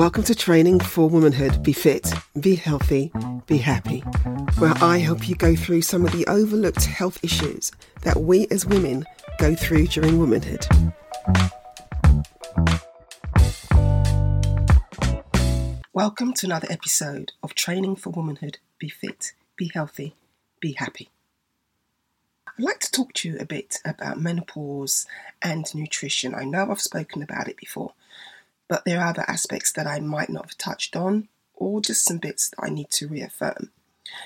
Welcome to Training for Womanhood Be Fit, Be Healthy, Be Happy, where I help you go through some of the overlooked health issues that we as women go through during womanhood. Welcome to another episode of Training for Womanhood Be Fit, Be Healthy, Be Happy. I'd like to talk to you a bit about menopause and nutrition. I know I've spoken about it before, but there are other aspects that I might not have touched on, or just some bits that I need to reaffirm.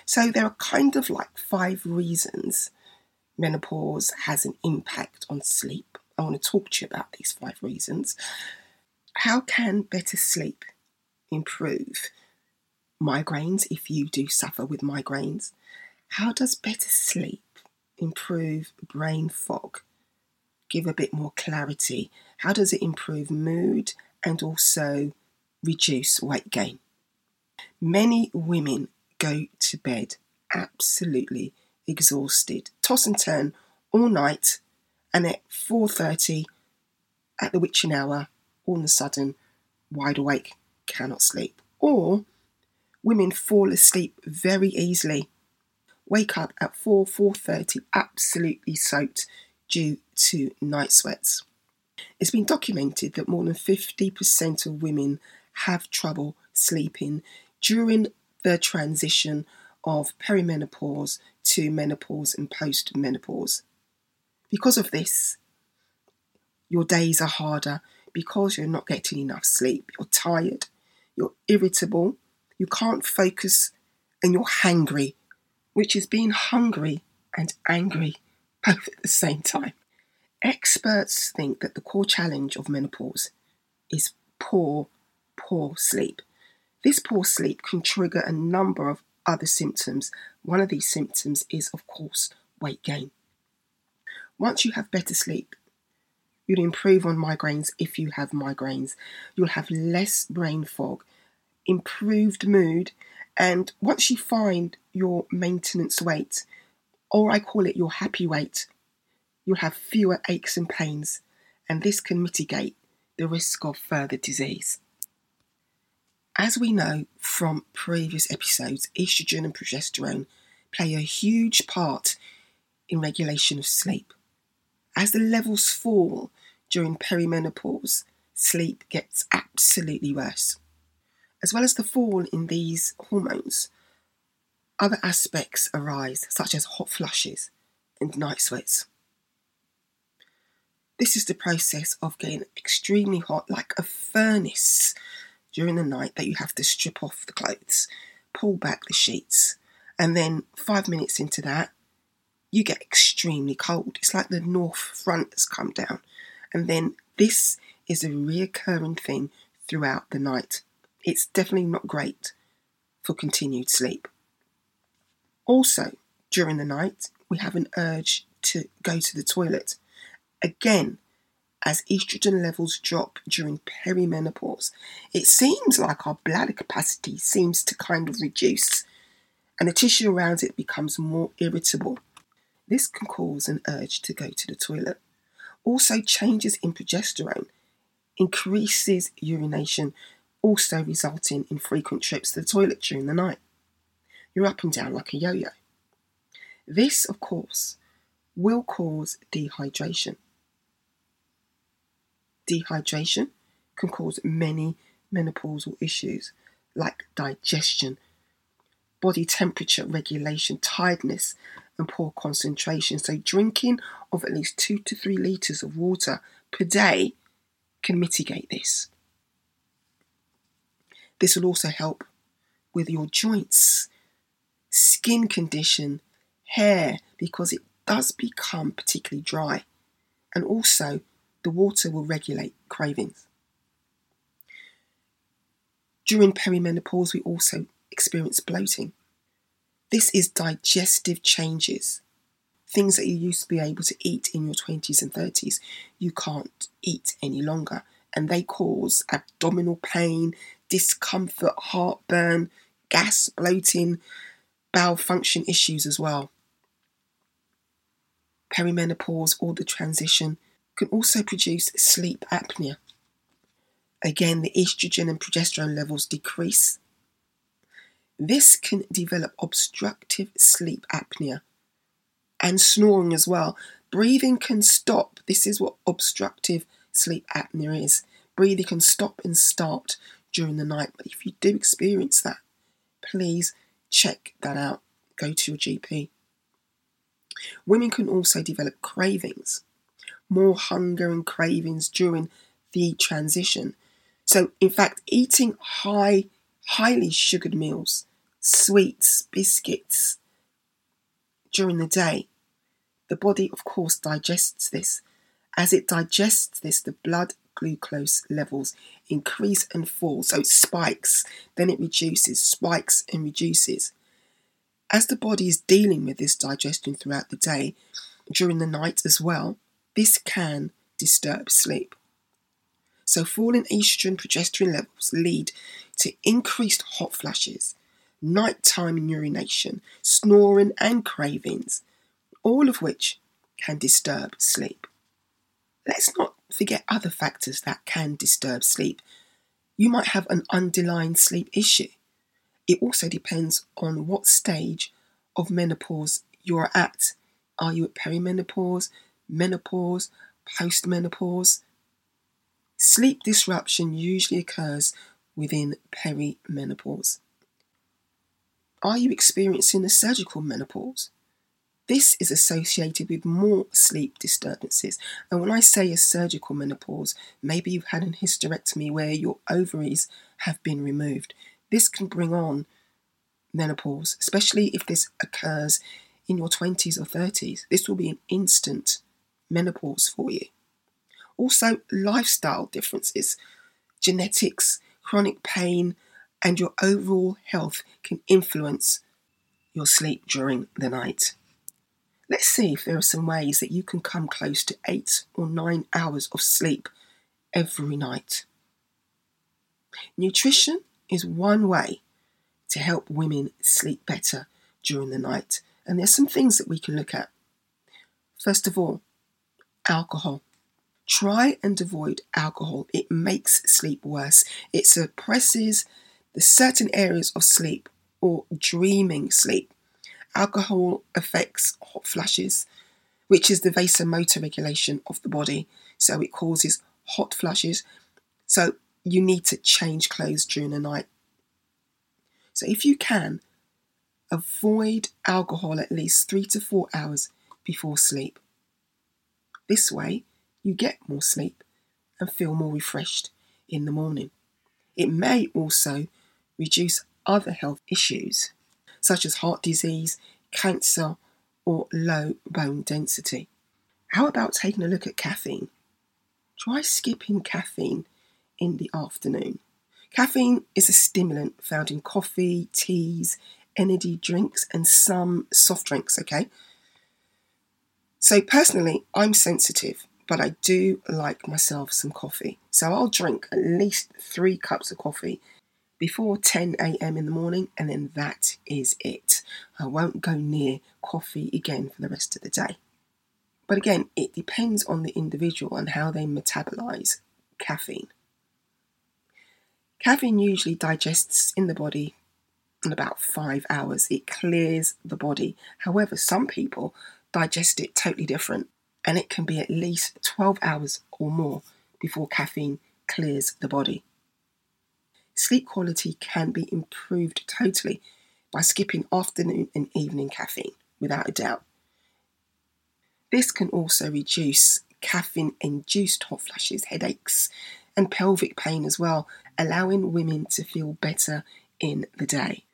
So, there are kind of like five reasons menopause has an impact on sleep. I want to talk to you about these five reasons. How can better sleep improve migraines if you do suffer with migraines? How does better sleep improve brain fog? Give a bit more clarity. How does it improve mood and also reduce weight gain? Many women go to bed absolutely exhausted, toss and turn all night, and at 4:30 at the witching hour, all of a sudden, wide awake, cannot sleep. Or women fall asleep very easily wake up at 4 4:30 absolutely soaked due to night sweats. It's been documented that more than 50% of women have trouble sleeping during the transition of perimenopause to menopause and postmenopause. Because of this, your days are harder because you're not getting enough sleep. You're tired, you're irritable, you can't focus, and you're hangry which is being hungry and angry both at the same time. Experts think that the core challenge of menopause is poor, poor sleep. This poor sleep can trigger a number of other symptoms. One of these symptoms is, of course, weight gain. Once you have better sleep, you'll improve on migraines if you have migraines. You'll have less brain fog, improved mood, and once you find your maintenance weight, or I call it your happy weight, you'll have fewer aches and pains, and this can mitigate the risk of further disease. As we know from previous episodes, estrogen and progesterone play a huge part in regulation of sleep. As the levels fall during perimenopause, sleep gets absolutely worse as well as the fall in these hormones, other aspects arise, such as hot flushes and night sweats. This is the process of getting extremely hot, like a furnace during the night, that you have to strip off the clothes, pull back the sheets, and then five minutes into that, you get extremely cold. It's like the north front has come down, and then this is a reoccurring thing throughout the night it's definitely not great for continued sleep. Also, during the night, we have an urge to go to the toilet. Again, as estrogen levels drop during perimenopause, it seems like our bladder capacity seems to kind of reduce and the tissue around it becomes more irritable. This can cause an urge to go to the toilet. Also, changes in progesterone increases urination, also resulting in frequent trips to the toilet during the night. You're up and down like a yo yo. This, of course, will cause dehydration. Dehydration can cause many menopausal issues like digestion, body temperature regulation, tiredness, and poor concentration. So, drinking of at least two to three litres of water per day can mitigate this. This will also help with your joints, skin condition, hair, because it does become particularly dry. And also, the water will regulate cravings. During perimenopause, we also experience bloating. This is digestive changes. Things that you used to be able to eat in your 20s and 30s, you can't eat any longer. And they cause abdominal pain, discomfort, heartburn, gas, bloating, bowel function issues as well. Perimenopause or the transition can also produce sleep apnea. Again, the estrogen and progesterone levels decrease. This can develop obstructive sleep apnea and snoring as well. Breathing can stop. This is what obstructive sleep apnea is. Breathing can stop and start during the night. But if you do experience that, please check that out. Go to your GP. Women can also develop cravings, more hunger and cravings during the transition. So, in fact, eating high, highly sugared meals, sweets, biscuits during the day, the body, of course, digests this. As it digests this, the blood glucose levels increase and fall. So it spikes, then it reduces, spikes and reduces. As the body is dealing with this digestion throughout the day, during the night as well, this can disturb sleep. So, falling estrogen progesterone levels lead to increased hot flashes, nighttime urination, snoring, and cravings, all of which can disturb sleep. Let's not forget other factors that can disturb sleep. You might have an underlying sleep issue. It also depends on what stage of menopause you're at. Are you at perimenopause, menopause, postmenopause? Sleep disruption usually occurs within perimenopause. Are you experiencing a surgical menopause? This is associated with more sleep disturbances. And when I say a surgical menopause, maybe you've had an hysterectomy where your ovaries have been removed. This can bring on menopause, especially if this occurs in your 20s or 30s. This will be an instant menopause for you. Also, lifestyle differences, genetics, chronic pain, and your overall health can influence your sleep during the night. Let's see if there are some ways that you can come close to eight or nine hours of sleep every night. Nutrition is one way to help women sleep better during the night, and there's some things that we can look at. First of all, alcohol. Try and avoid alcohol. It makes sleep worse. It suppresses the certain areas of sleep or dreaming sleep alcohol affects hot flushes, which is the vasomotor regulation of the body. So it causes hot flushes. So you need to change clothes during the night. So if you can, avoid alcohol at least three to four hours before sleep. This way, you get more sleep and feel more refreshed in the morning. It may also reduce other health issues such as heart disease, cancer, or low bone density. How about taking a look at caffeine? Try skipping caffeine in the afternoon. Caffeine is a stimulant found in coffee, teas, energy drinks, and some soft drinks, okay? So, personally, I'm sensitive, but I do like myself some coffee. So, I'll drink at least three cups of coffee before 10 a.m. in the morning, and then that is it. I won't go near coffee again for the rest of the day. But again, it depends on the individual and how they metabolize caffeine. Caffeine usually digests in the body in about five hours. It clears the body. However, some people digest it totally different, and it can be at least 12 hours or more before caffeine clears the body sleep quality can be improved totally by skipping afternoon and evening caffeine, without a doubt. This can also reduce caffeine induced hot flashes, headaches, and pelvic pain as well, allowing women to feel better in the day.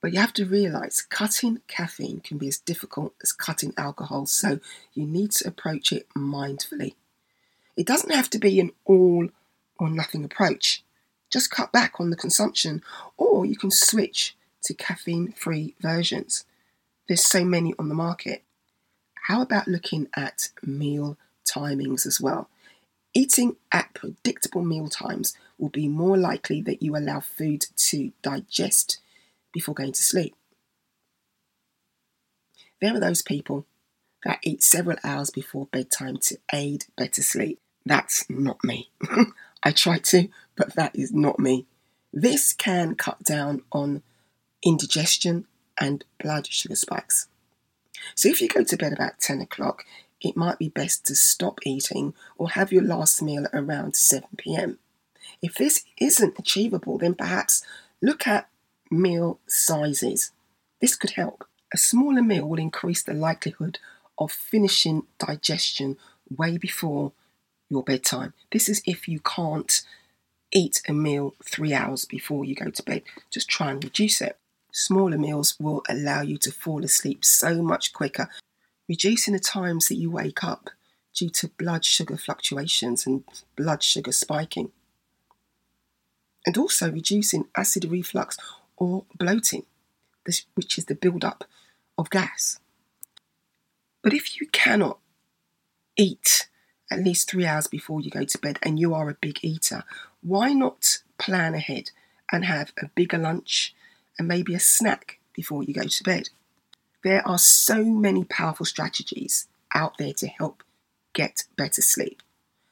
But you have to realize cutting caffeine can be as difficult as cutting alcohol, so you need to approach it mindfully. It doesn't have to be an all or nothing approach. Just cut back on the consumption, or you can switch to caffeine free versions. There's so many on the market. How about looking at meal timings as well? Eating at predictable meal times will be more likely that you allow food to digest before going to sleep. There are those people that eat several hours before bedtime to aid better sleep. That's not me. I try to but that is not me. This can cut down on indigestion and blood sugar spikes. So if you go to bed about 10 o'clock, it might be best to stop eating or have your last meal around 7 pm. If this isn't achievable, then perhaps look at meal sizes. This could help. A smaller meal will increase the likelihood of finishing digestion way before your bedtime. This is if you can't eat a meal three hours before you go to bed. Just try and reduce it. Smaller meals will allow you to fall asleep so much quicker, reducing the times that you wake up due to blood sugar fluctuations and blood sugar spiking. And also reducing acid reflux or bloating, which is the build-up of gas. But if you cannot eat at least three hours before you go to bed and you are a big eater, why not plan ahead and have a bigger lunch and maybe a snack before you go to bed? There are so many powerful strategies out there to help get better sleep.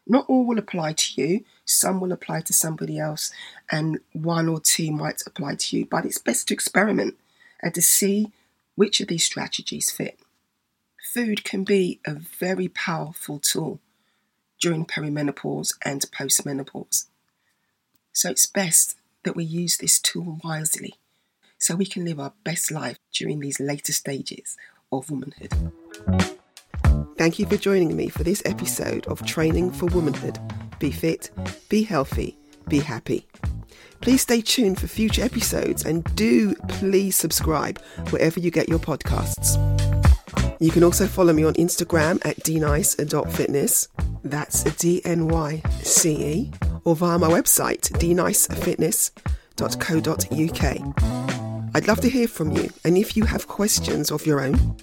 Not all will apply to you, some will apply to somebody else, and one or two might apply to you, but it's best to experiment and to see which of these strategies fit. Food can be a very powerful tool during perimenopause and postmenopause. So it's best that we use this tool wisely so we can live our best life during these later stages of womanhood. Thank you for joining me for this episode of Training for Womanhood. Be fit, be healthy, be happy. Please stay tuned for future episodes and do please subscribe wherever you get your podcasts. You can also follow me on Instagram at dnyce.fitness. That's D N Y C E. Or via my website, dnycefitness.co.uk. I'd love to hear from you, and if you have questions of your own,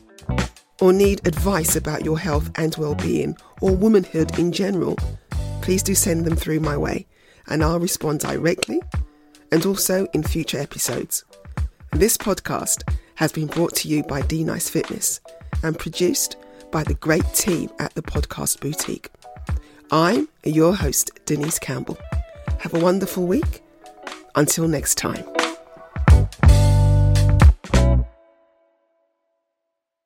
or need advice about your health and well-being or womanhood in general, please do send them through my way and I'll respond directly and also in future episodes. This podcast has been brought to you by Dnyce Fitness and produced by the great team at the Podcast Boutique. I'm your host, Denise Campbell. Have a wonderful week. Until next time.